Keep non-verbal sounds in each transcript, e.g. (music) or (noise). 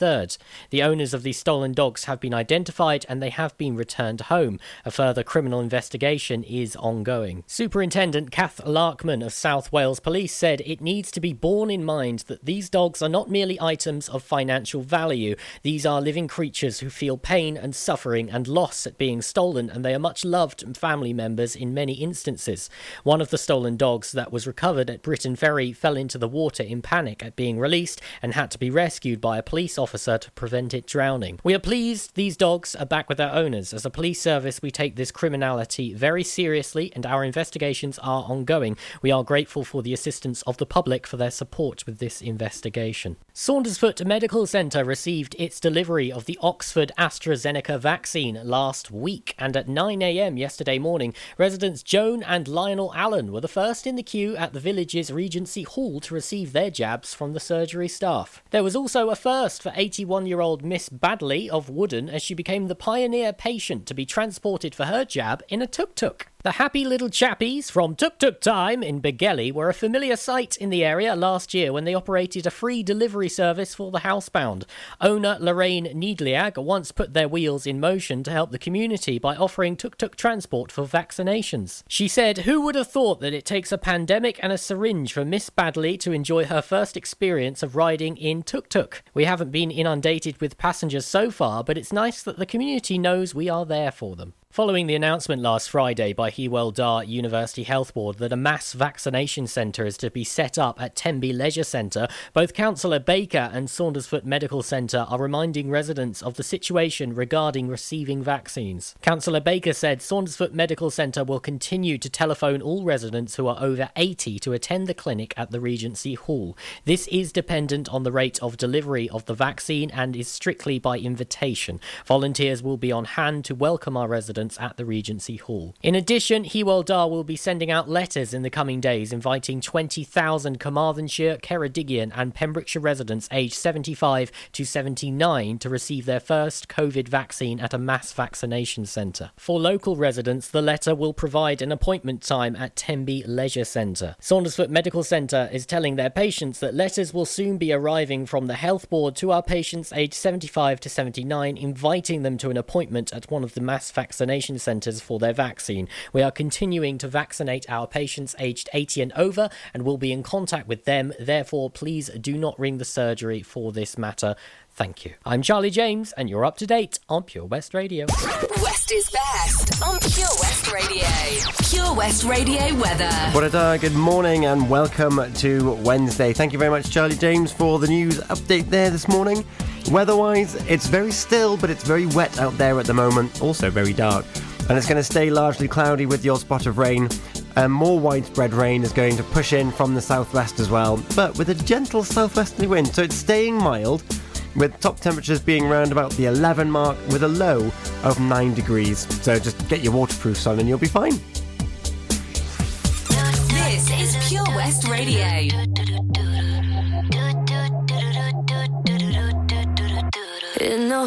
23rd. The owners of these stolen dogs have been identified and they have been returned home. A further criminal investigation is ongoing. Superintendent Kath Larkman of South Wales Police said it needs to be borne in mind that these dogs are not merely items of financial value. These are living creatures who feel pain and suffering and loss at being stolen, and they are much loved family members in many instances. One of the stolen dogs that was recovered at Briton Ferry fell into the water in panic at being released and had to be rescued by a police officer to prevent it drowning. We are pleased these dogs are back with their owners. As a police service, we take this criminality very seriously and our investigations are ongoing. We are grateful for the assistance of the public for their support with this investigation. Saundersfoot Medical Centre received its delivery of the Oxford AstraZeneca vaccine last week, and at 9am yesterday morning, residents Joan and Lionel Allen were the first in the queue at the village's Regency Hall to receive their jabs from the surgery staff. There was also a first for 81 year old Miss Badley of Wooden as she became the pioneer patient to be transported for her jab in a tuk tuk. The happy little chappies from Tuk Tuk Time in Begelly were a familiar sight in the area last year when they operated a free delivery service for the housebound. Owner Lorraine Needliag once put their wheels in motion to help the community by offering tuk tuk transport for vaccinations. She said, Who would have thought that it takes a pandemic and a syringe for Miss Badley to enjoy her first experience of riding in tuk tuk? We haven't been inundated with passengers so far, but it's nice that the community knows we are there for them. Following the announcement last Friday by Hywel Dda University Health Board that a mass vaccination centre is to be set up at Tenby Leisure Centre, both Councillor Baker and Saundersfoot Medical Centre are reminding residents of the situation regarding receiving vaccines. Councillor Baker said Saundersfoot Medical Centre will continue to telephone all residents who are over 80 to attend the clinic at the Regency Hall. This is dependent on the rate of delivery of the vaccine and is strictly by invitation. Volunteers will be on hand to welcome our residents at the Regency Hall. In addition, Hywel Dda will be sending out letters in the coming days inviting 20,000 Carmarthenshire, Ceredigion, and Pembrokeshire residents aged 75 to 79 to receive their first COVID vaccine at a mass vaccination centre. For local residents, the letter will provide an appointment time at Tenby Leisure Centre. Saundersfoot Medical Centre is telling their patients that letters will soon be arriving from the Health Board to our patients aged 75 to 79, inviting them to an appointment at one of the mass vaccination centres for their vaccine. We are continuing to vaccinate our patients aged 80 and over and will be in contact with them. Therefore, please do not ring the surgery for this matter. Thank you. I'm Charlie James, and you're up to date on Pure West Radio. West is best on Pure West Radio. Pure West Radio weather. What good morning and welcome to Wednesday. Thank you very much, Charlie James, for the news update there this morning. Weather-wise, it's very still, but it's very wet out there at the moment. Also very dark, and it's going to stay largely cloudy with your spot of rain. And more widespread rain is going to push in from the southwest as well, but with a gentle southwesterly wind, so it's staying mild. With top temperatures being around about the 11 mark, with a low of 9 degrees. So just get your waterproofs on and you'll be fine. This is Pure West Radio. In a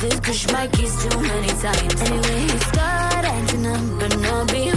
chances, push my keys too many times. Anyway, he started acting up, but I'll be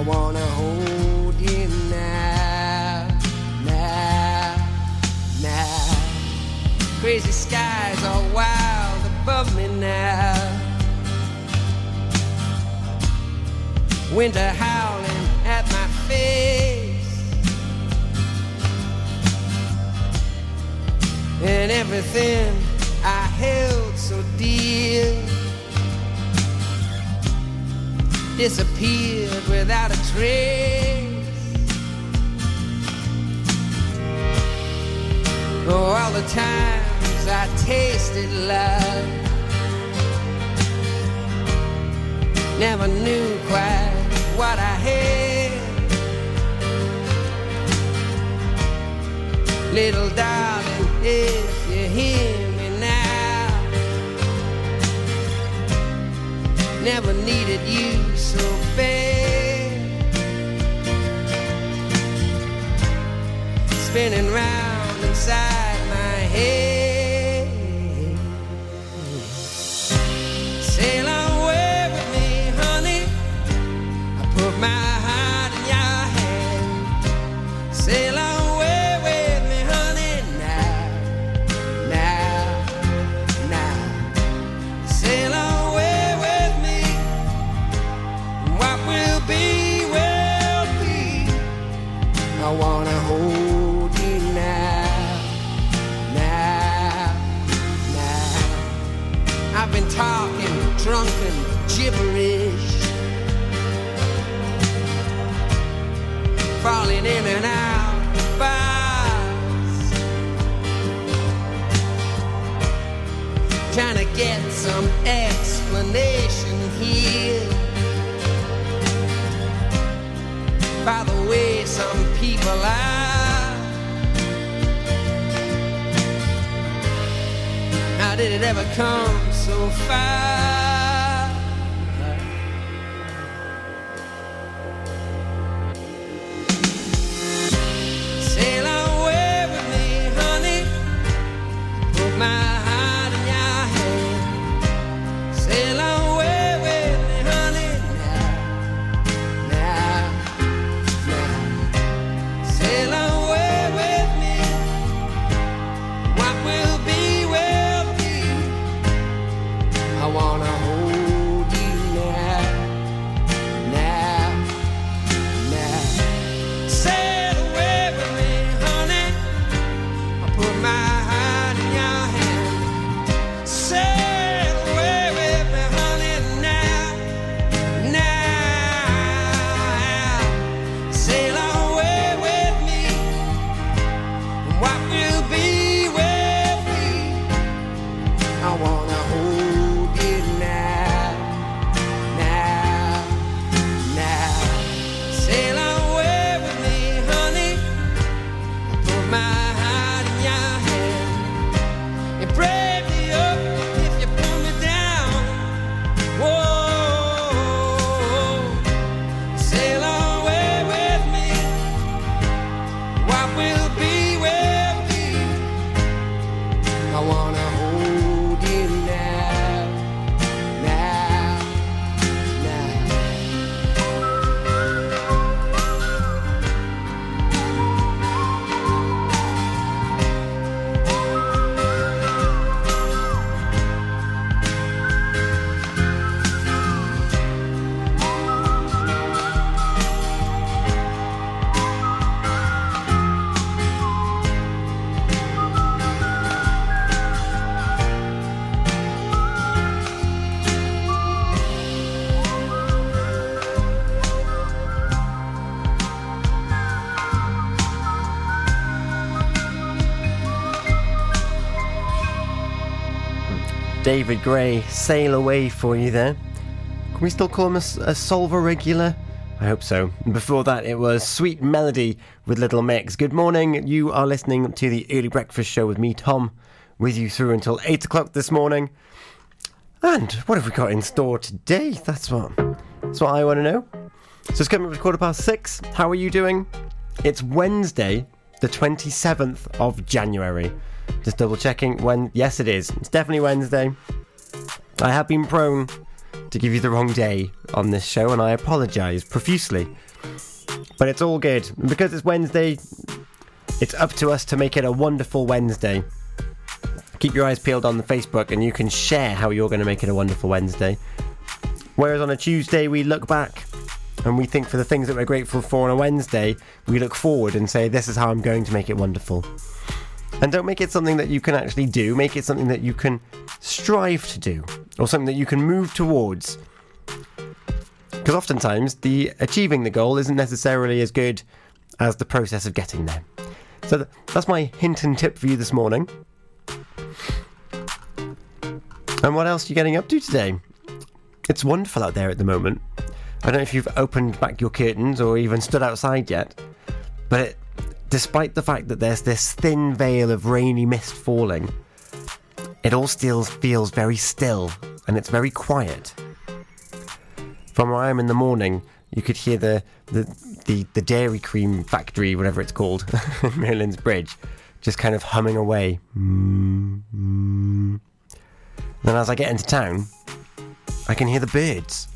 I wanna hold you now, now, now. Crazy skies are wild above me now. Winter howling at my face. And everything I held so dear disappeared without a trace. Oh, all the times I tasted love, never knew quite what I had. Little darling, if you hear me now, never needed you so bad. Spinning round inside my head. Drunken gibberish, falling in and out bars, trying to get some explanation here. By the way, some people are. How did it ever come so far? David Gray, Sail Away for you there. Can we still call him a Solver regular? I hope so. Before that, it was Sweet Melody with Little Mix. Good morning. You are listening to the Early Breakfast Show with me, Tom, with you through until 8 o'clock this morning. And what have we got in store today? That's what, that's what I want to know. So it's coming up to quarter past six. How are you doing? It's Wednesday, the 27th of January. Just double checking when. Yes, it is. It's definitely Wednesday. I have been prone to give you the wrong day on this show, and I apologise profusely. But it's all good. Because it's Wednesday, it's up to us to make it a wonderful Wednesday. Keep your eyes peeled on the Facebook and you can share how you're going to make it a wonderful Wednesday. Whereas on a Tuesday, we look back and we think for the things that we're grateful for on a Wednesday, we look forward and say, This is how I'm going to make it wonderful. And don't make it something that you can actually do, make it something that you can strive to do or something that you can move towards. Because oftentimes, the achieving the goal isn't necessarily as good as the process of getting there. So th- that's my hint and tip for you this morning. And what else are you getting up to today? It's wonderful out there at the moment. I don't know if you've opened back your curtains or even stood outside yet, but it, despite the fact that there's this thin veil of rainy mist falling, it all still feels very still and it's very quiet. From where I am in the morning, you could hear the the, the, the dairy cream factory, whatever it's called, (laughs) Merlin's Bridge, just kind of humming away. Mm-hmm. Then as I get into town, I can hear the birds.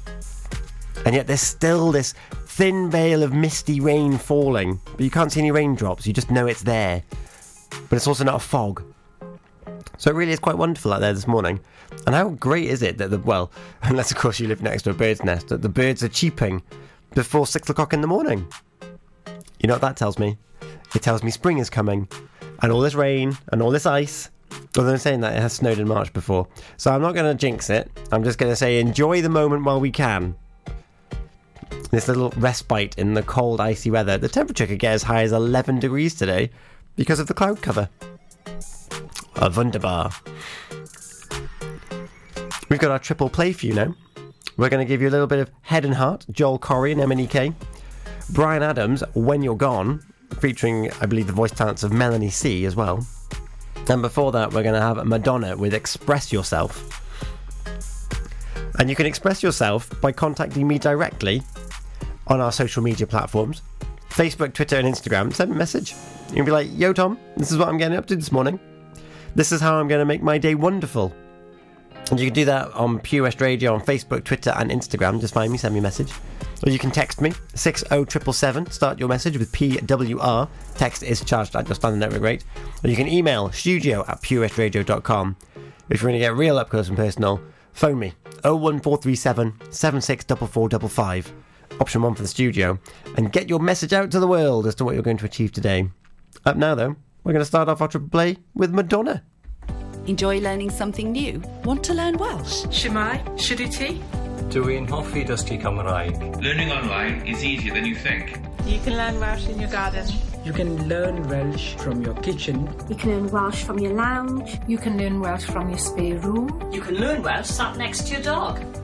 And yet there's still this thin veil of misty rain falling, but you can't see any raindrops, you just know it's there. But it's also not a fog. So it really is quite wonderful out there this morning. And how great is it that the, well, (laughs) unless of course you live next to a bird's nest, that the birds are cheeping before six o'clock in the morning? You know what that tells me? It tells me spring is coming, and all this rain and all this ice. Although I'm saying that it has snowed in March before. So I'm not going to jinx it. I'm just going to say enjoy the moment while we can. This little respite in the cold, icy weather. The temperature could get as high as 11 degrees today because of the cloud cover. A wunderbar. We've got our triple play for you now. We're going to give you a little bit of Head and Heart, Joel Corry and MNEK. Bryan Adams, When You're Gone, featuring, I believe, the voice talents of Melanie C as well. And before that, we're going to have Madonna with Express Yourself. And you can express yourself by contacting me directly on our social media platforms Facebook, Twitter, and Instagram. Send a message. You can be like, Yo, Tom, this is what I'm getting up to this morning. This is how I'm going to make my day wonderful. And you can do that on Pure West Radio on Facebook, Twitter, and Instagram. Just find me, send me a message. Or you can text me, 60777. Start your message with PWR. Text is charged at your standard network rate. Or you can email studio at purewestradio.com. If you're going to get real up close and personal, phone me 01437 764455. Option 1 for the studio. And get your message out to the world as to what you're going to achieve today. Up now, though, we're going to start off our triple play with Madonna. Enjoy learning something new? Want to learn Welsh? Shwmae, Shuduti. Dwi'n hoffi dysgu Cymraeg. Learning online is easier than you think. You can learn Welsh in your garden. You can learn Welsh from your kitchen. You can learn Welsh from your lounge. You can learn Welsh from your spare room. You can learn Welsh sat next to your dog.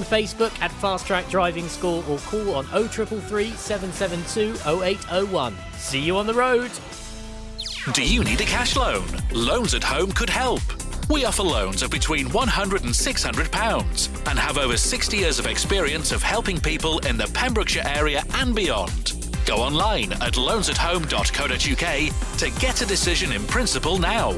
Facebook at Fast Track Driving School or call on 0333 772 0801. See you on the road. Do you need a cash loan? Loans at Home could help. We offer loans of between £100 and £600 and have over 60 years of experience of helping people in the Pembrokeshire area and beyond. Go online at loansathome.co.uk to get a decision in principle now.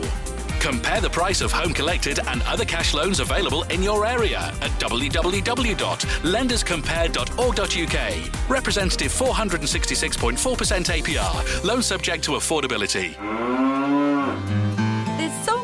Compare the price of home collected and other cash loans available in your area at www.lenderscompare.org.uk. Representative 466.4% APR. Loan subject to affordability.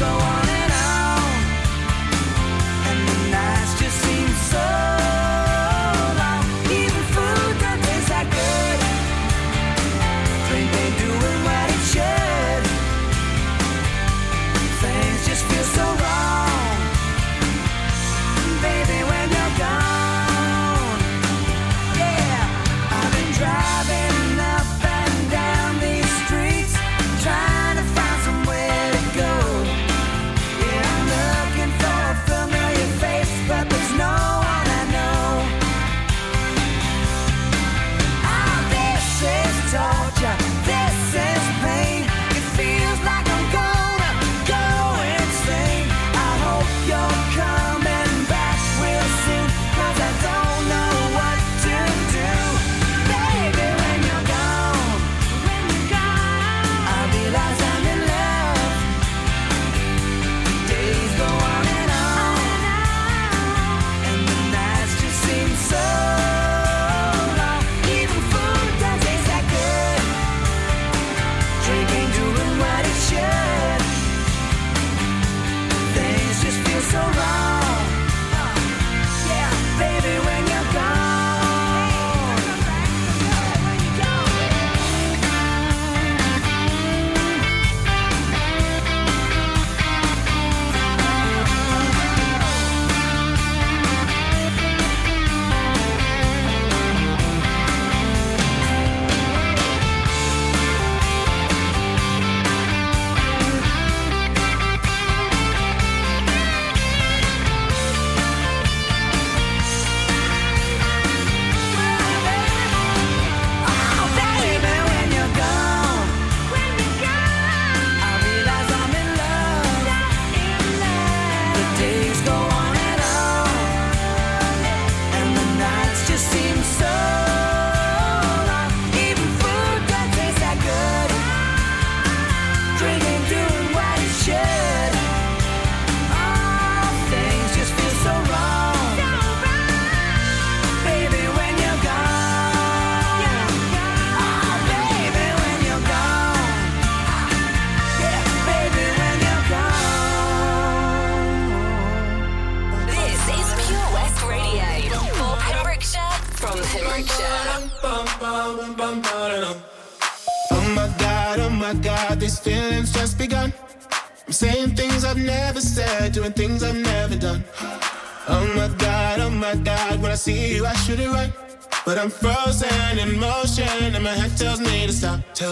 But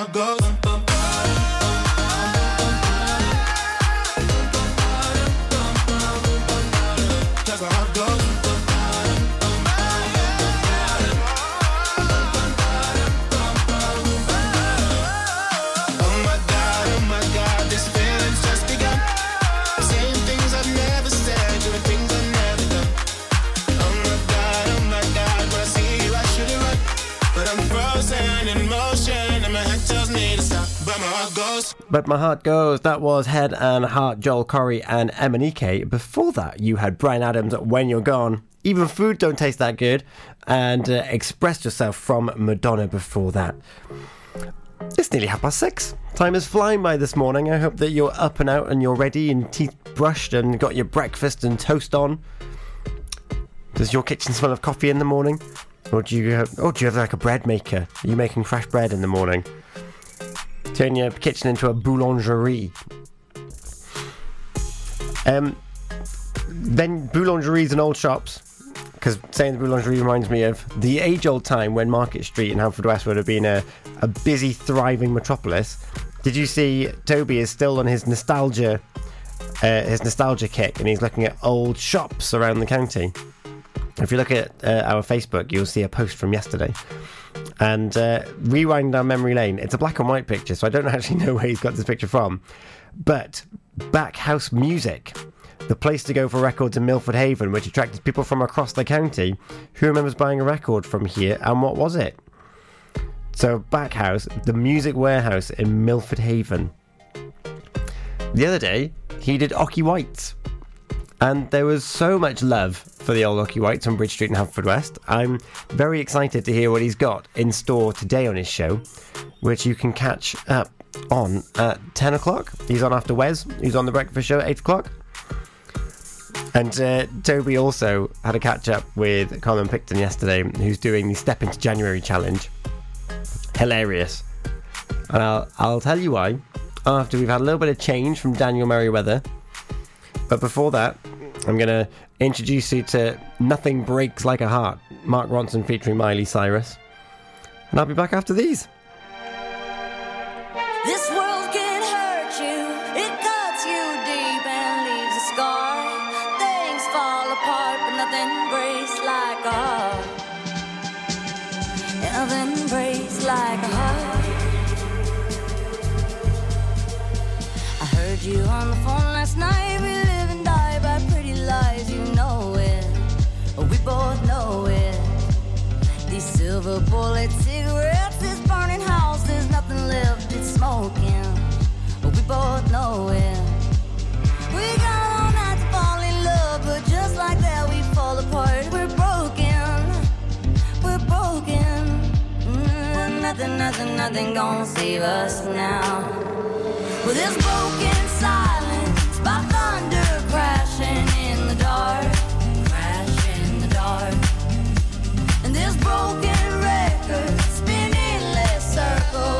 Where But my heart goes. That was Head and Heart, Joel Corry and MNEK. Before that, you had Bryan Adams, When You're Gone. Even food don't taste that good. And uh, Express Yourself from Madonna before that. It's nearly half past six. Time is flying by this morning. I hope that you're up and out and you're ready and teeth brushed and got your breakfast and toast on. Does your kitchen smell of coffee in the morning? Or do you have, oh, do you have like a bread maker? Are you making fresh bread in the morning? Turn your kitchen into a boulangerie. Um, then boulangeries and old shops. Because saying the boulangerie reminds me of the age old time when Market Street in Haverfordwest would have been a, a busy, thriving metropolis. Did you see Toby is still on his nostalgia, uh, his nostalgia kick, and he's looking at old shops around the county. If you look at uh, our Facebook, you'll see a post from yesterday. And uh, rewind down memory lane. It's a black and white picture, so I don't (laughs) actually know where he's got this picture from. But Backhouse Music, the place to go for records in Milford Haven, which attracted people from across the county. Who remembers buying a record from here, and what was it? So, Backhouse, the music warehouse in Milford Haven. The other day, he did Ocky Whites. And there was so much love for the old Ocky Whites on Bridge Street in Haverfordwest. I'm very excited to hear what he's got in store today on his show, which you can catch up on at 10 o'clock. He's on after Wes, he's on the breakfast show at 8 o'clock. And uh, Toby also had a catch up with Colin Picton yesterday, who's doing the Step into January challenge. Hilarious. And I'll, I'll tell you why after we've had a little bit of change from Daniel Merriweather. But before that, I'm going to introduce you to Nothing Breaks Like a Heart, Mark Ronson featuring Miley Cyrus. And I'll be back after these. This world can hurt you, it cuts you deep and leaves a scar. Things fall apart, but nothing breaks like a heart. Nothing breaks like a heart. I heard you on the phone silver bullet cigarettes, this burning house, there's nothing left, it's smoking. But we both know it. We got all night to fall in love, but just like that, we fall apart. We're broken, we're broken. Mm, nothing, nothing, nothing gonna save us now. With this broken silence, by thunder crashing in the dark, crash in the dark. And this broken less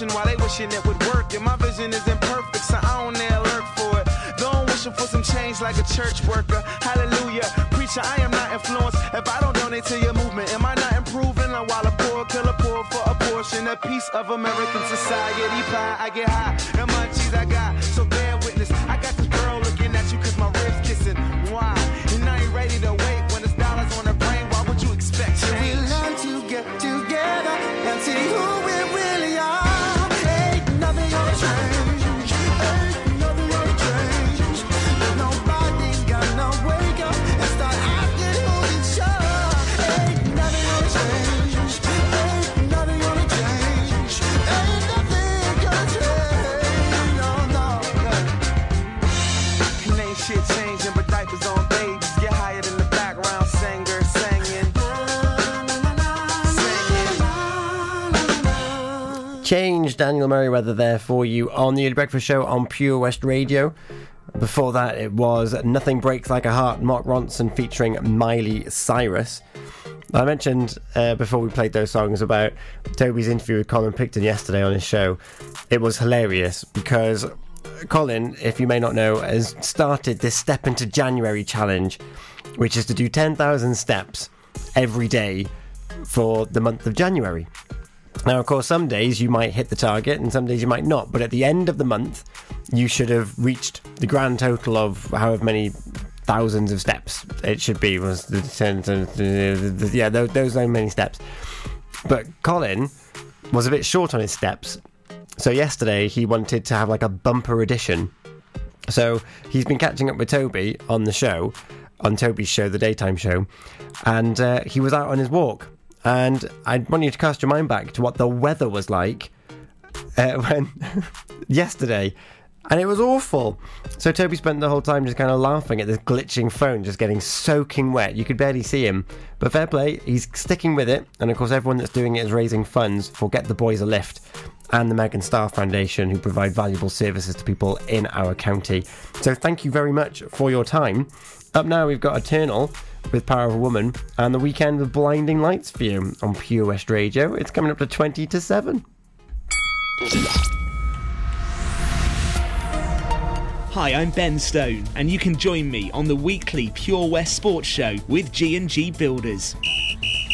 follow while they wishing it would work. And my vision is imperfect, so I don't dare lurk for it. Don't wishing for some change like a church worker. Hallelujah. Preacher, I am not influenced. If I don't donate to your movement, am I not improving? Or while a poor killer poor for a portion, a piece of American society pie, I get high. And munchies I got, so Change Daniel Merriweather there for you on the Early Breakfast Show on Pure West Radio. Before that, it was Nothing Breaks Like a Heart, Mark Ronson featuring Miley Cyrus. I mentioned uh, before we played those songs about Toby's interview with Colin Picton yesterday on his show. It was hilarious because Colin, if you may not know, has started this Step into January challenge, which is to do 10,000 steps every day for the month of January. Now, of course, some days you might hit the target and some days you might not, but at the end of the month, you should have reached the grand total of however many thousands of steps it should be. Was the, yeah those, those many steps. But colin was a bit short on his steps. So yesterday he wanted to have like a bumper edition. So he's been catching up with toby on the show on toby's show the daytime show and uh, he was out on his walk and i want you to cast your mind back to what the weather was like uh, (laughs) when yesterday and it was awful. So Toby spent the whole time just kind of laughing at this glitching phone, just getting soaking wet. You could barely see him. But fair play, he's sticking with it. And of course, everyone that's doing it is raising funds for Get the Boys a Lift and the Megan Star Foundation, who provide valuable services to people in our county. So thank you very much for your time. Up now, we've got Eternal with Power of a Woman and the Weeknd with Blinding Lights for you on Pure West Radio. It's coming up to 20 to 7. Hi, I'm Ben Stone, and you can join me on the weekly Pure West Sports Show with G&G Builders.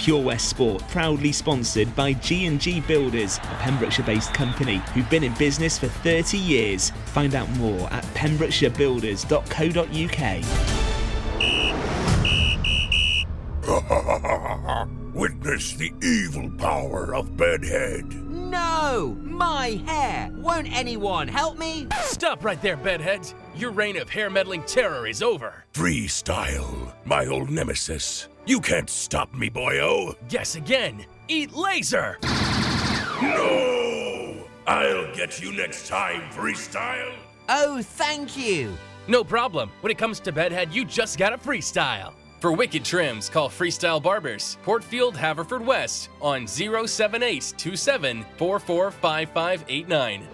Pure West Sport, proudly sponsored by G&G Builders, a Pembrokeshire-based company who've been in business for 30 years. Find out more at pembrokeshirebuilders.co.uk. (laughs) Witness the evil power of Bedhead. No! My hair! Won't anyone help me? Stop right there, bedheads! Your reign of hair meddling terror is over. Freestyle, my old nemesis. You can't stop me, boyo. Guess again. Eat laser! No! I'll get you next time, Freestyle. Oh, thank you. No problem. When it comes to bedhead, you just gotta freestyle. For wicked trims, call Freestyle Barbers, Portfield, Haverfordwest, on 07827 445589.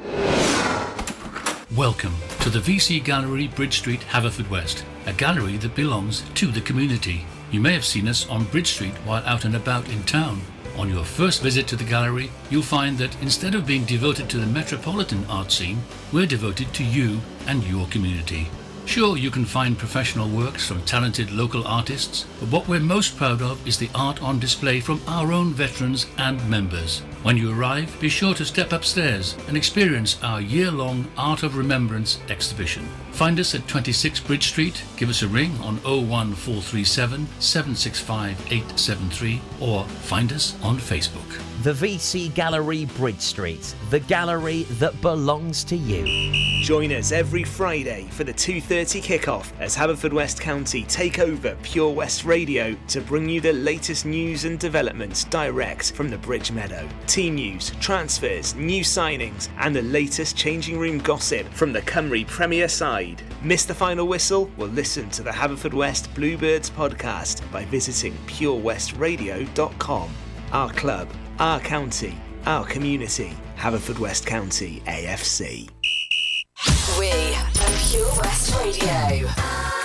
Welcome to the VC Gallery, Bridge Street, Haverfordwest, a gallery that belongs to the community. You may have seen us on Bridge Street while out and about in town. On your first visit to the gallery, you'll find that instead of being devoted to the metropolitan art scene, we're devoted to you and your community. Sure, you can find professional works from talented local artists, but what we're most proud of is the art on display from our own veterans and members. When you arrive, be sure to step upstairs and experience our year long Art of Remembrance exhibition. Find us at 26 Bridge Street, give us a ring on 01437 765 873, or find us on Facebook. The VC Gallery, Bridge Street. The gallery that belongs to you. Join us every Friday for the 2:30 kickoff as Haverfordwest County take over Pure West Radio to bring you the latest news and developments direct from the Bridge Meadow. Team news, transfers, new signings, and the latest changing room gossip from the Cymru Premier side. Miss the final whistle? Well, listen to the Haverfordwest Bluebirds podcast by visiting purewestradio.com. Our club, our county, our community. Haverfordwest County AFC. We are Pure West Radio.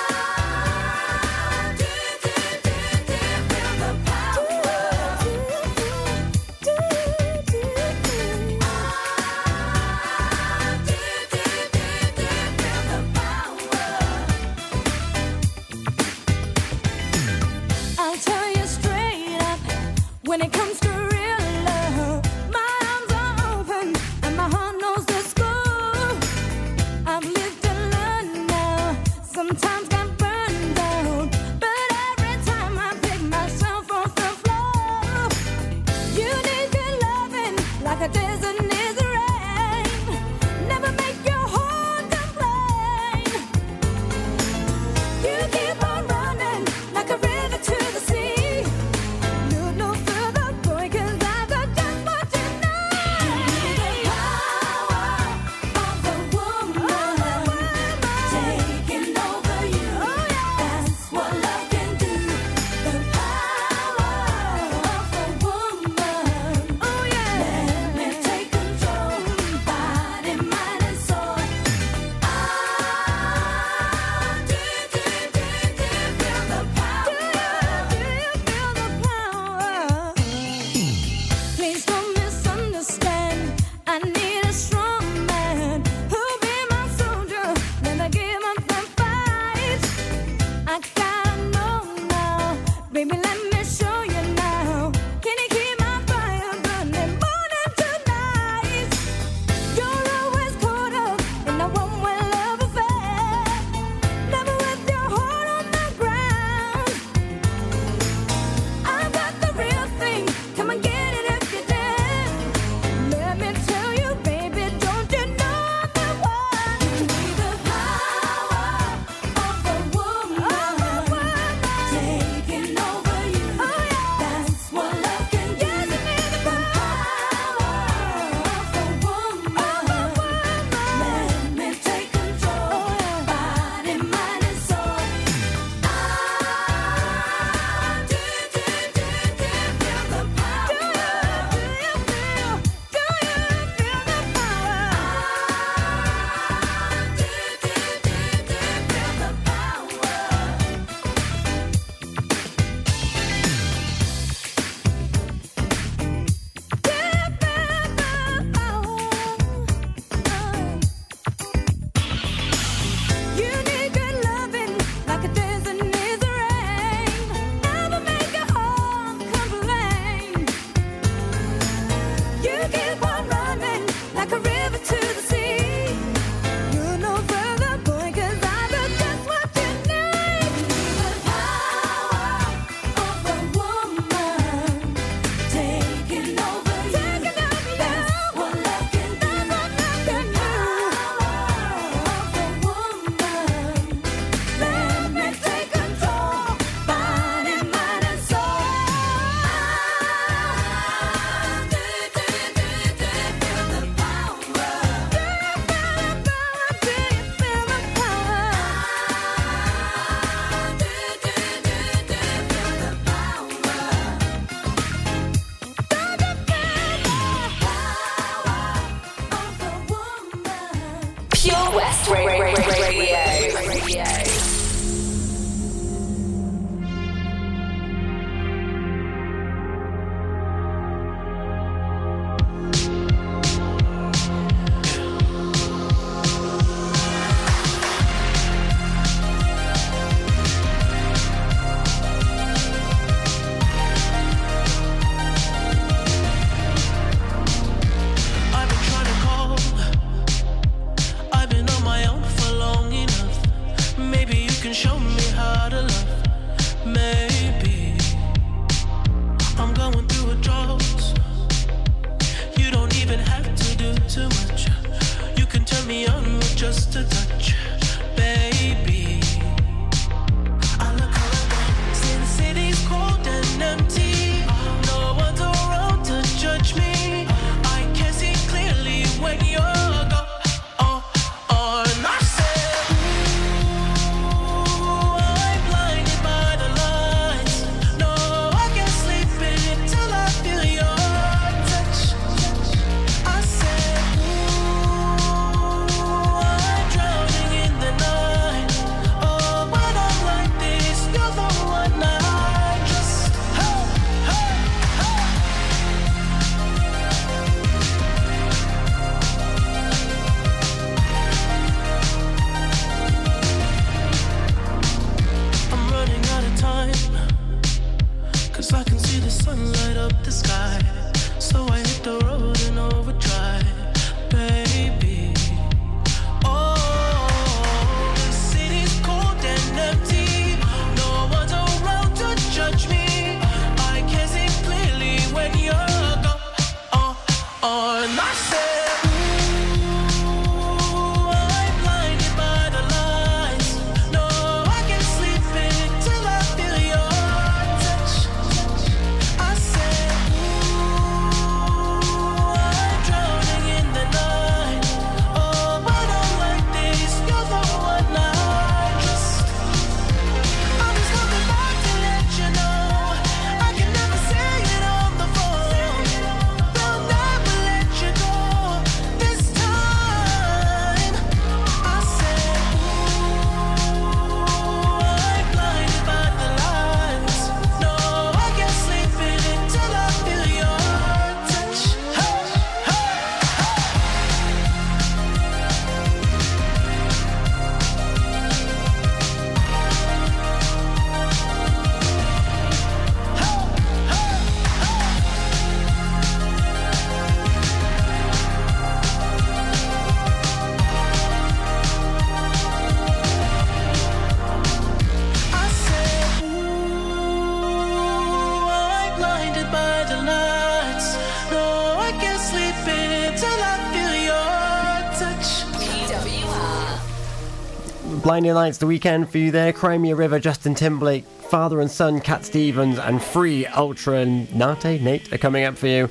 Blinding Lights, the Weeknd for you there. Cry Me a River, Justin Timberlake, father and son, Cat Stevens, and Free Ultra Nate, Nate are coming up for you.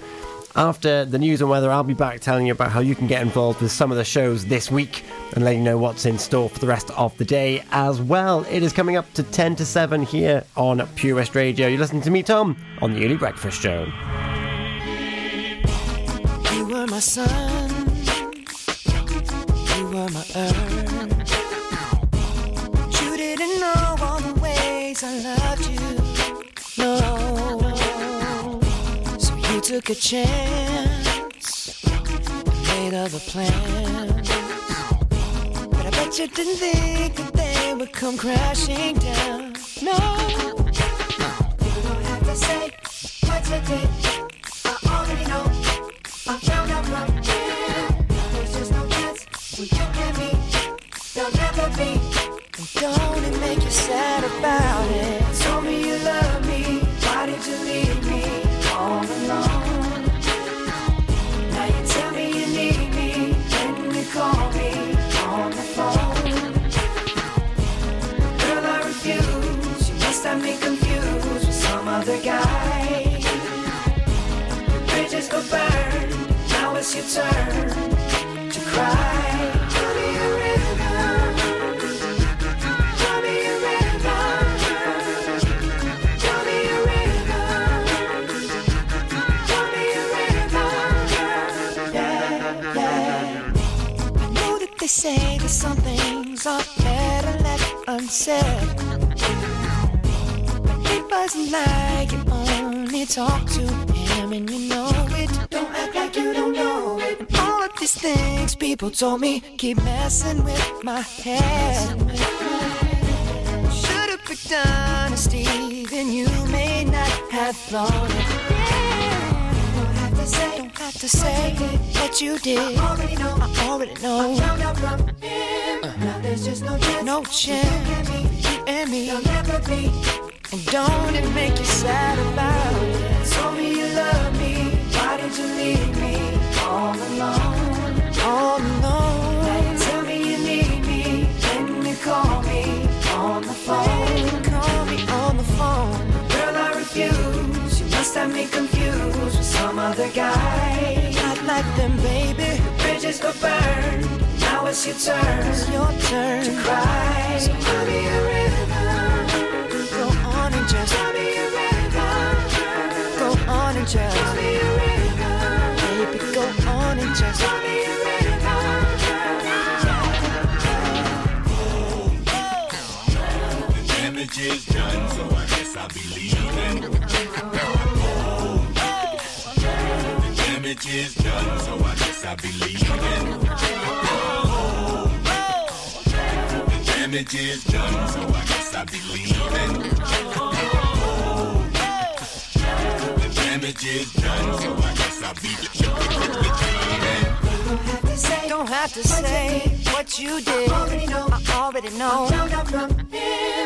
After the news and weather, I'll be back telling you about how you can get involved with some of the shows this week and letting you know what's in store for the rest of the day as well. It is coming up to 10 to 7 here on Pure West Radio. You're listening to me, Tom, on the Early Breakfast Show. You were my you were my earth. Ways I loved you. No, so you took a chance, made other plans. But I bet you didn't think that they would come crashing down. No, you don't have to say what you did. I already know. I found there. There's just no chance when you and me. There'll never be. Don't it make you sad about it? Told me you love me. Why did you leave me all alone? Now you tell me you need me. When you call me on the phone. Girl, I refuse. You must have me confused with some other guy. Bridges go burn. Now it's your turn to cry. Unsaid. It wasn't like you only talk to him and you know it. Don't act like you don't know it. And all of these things people told me keep messing with my head. Should've picked honesty, then you may not have thought it. To say that you did. I already know. I already know. Uh-huh. Now there's just no chance. No chance. You and me. There'll never be. And don't it make you sad about it? Told me you love me. Why did you leave me all alone? All alone. Now you tell me you need me. Then you call me on the phone. Call me on the phone. Girl, I refuse. You must have me confused with some other guy. Not like them, baby. The bridges go burn. Now it's your turn. It's your turn to cry. So cry me a river. Go on and just cry me a river. Go on and just cry me a river. Baby, go on and just cry me a The damage is done, so I guess I'll be leaving. Damage is done, so I guess I'll be leaving. The damage is done, so I guess I'll be leaving. The damage is done, so I guess I'll be leaving. Don't have to say what you did. I already know. I already know.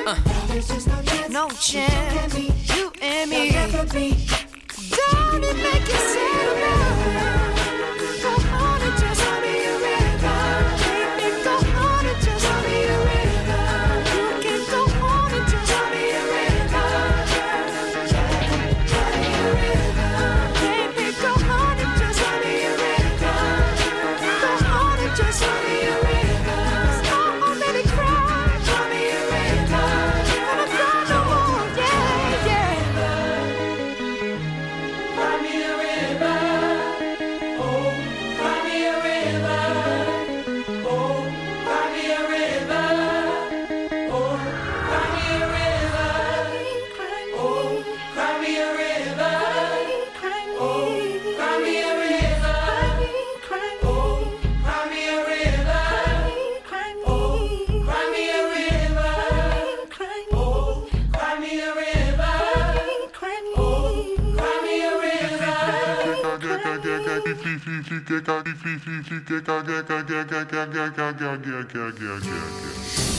Uh, no chance. No chance. You and me. Don't it make you sad?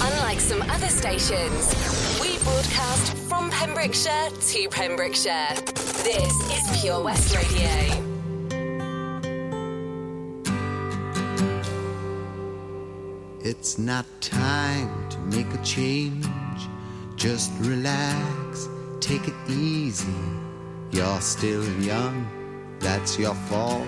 Unlike some other stations, we broadcast from Pembrokeshire to Pembrokeshire. This is Pure West Radio. It's not time to make a change. Just relax, take it easy. You're still young, that's your fault.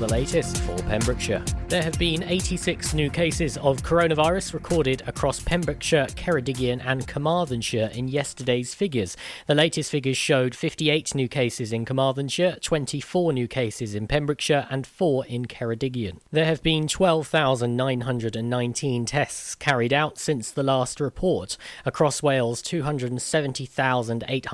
the latest for Pembrokeshire. There have been 86 new cases of coronavirus recorded across Pembrokeshire, Ceredigion, and Carmarthenshire in yesterday's figures. The latest figures showed 58 new cases in Carmarthenshire, 24 new cases in Pembrokeshire, and 4 in Ceredigion. There have been 12,919 tests carried out since the last report. Across Wales, 270,800.